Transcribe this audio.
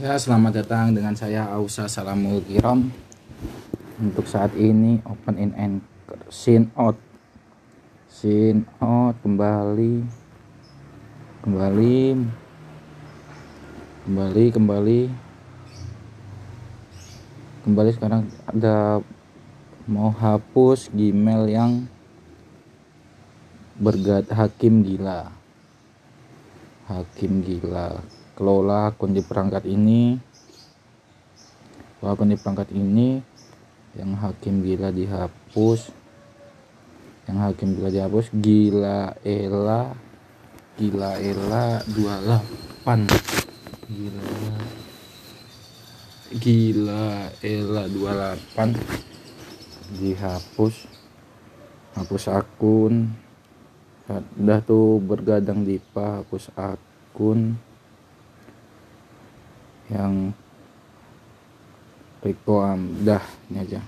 Ya, selamat datang dengan saya Ausa Salamul Kiram. Untuk saat ini open in anchor sin out. Sin out kembali. Kembali. Kembali kembali. Kembali sekarang ada mau hapus Gmail yang bergat hakim gila. Hakim gila. Kelola akun di perangkat ini. Akun di perangkat ini yang hakim gila dihapus. Yang hakim gila dihapus gila ela gila ela 28 gila. Gila ela 28 dihapus. Hapus akun udah tuh bergadang dipa hapus akun. Yang Riko dah ini aja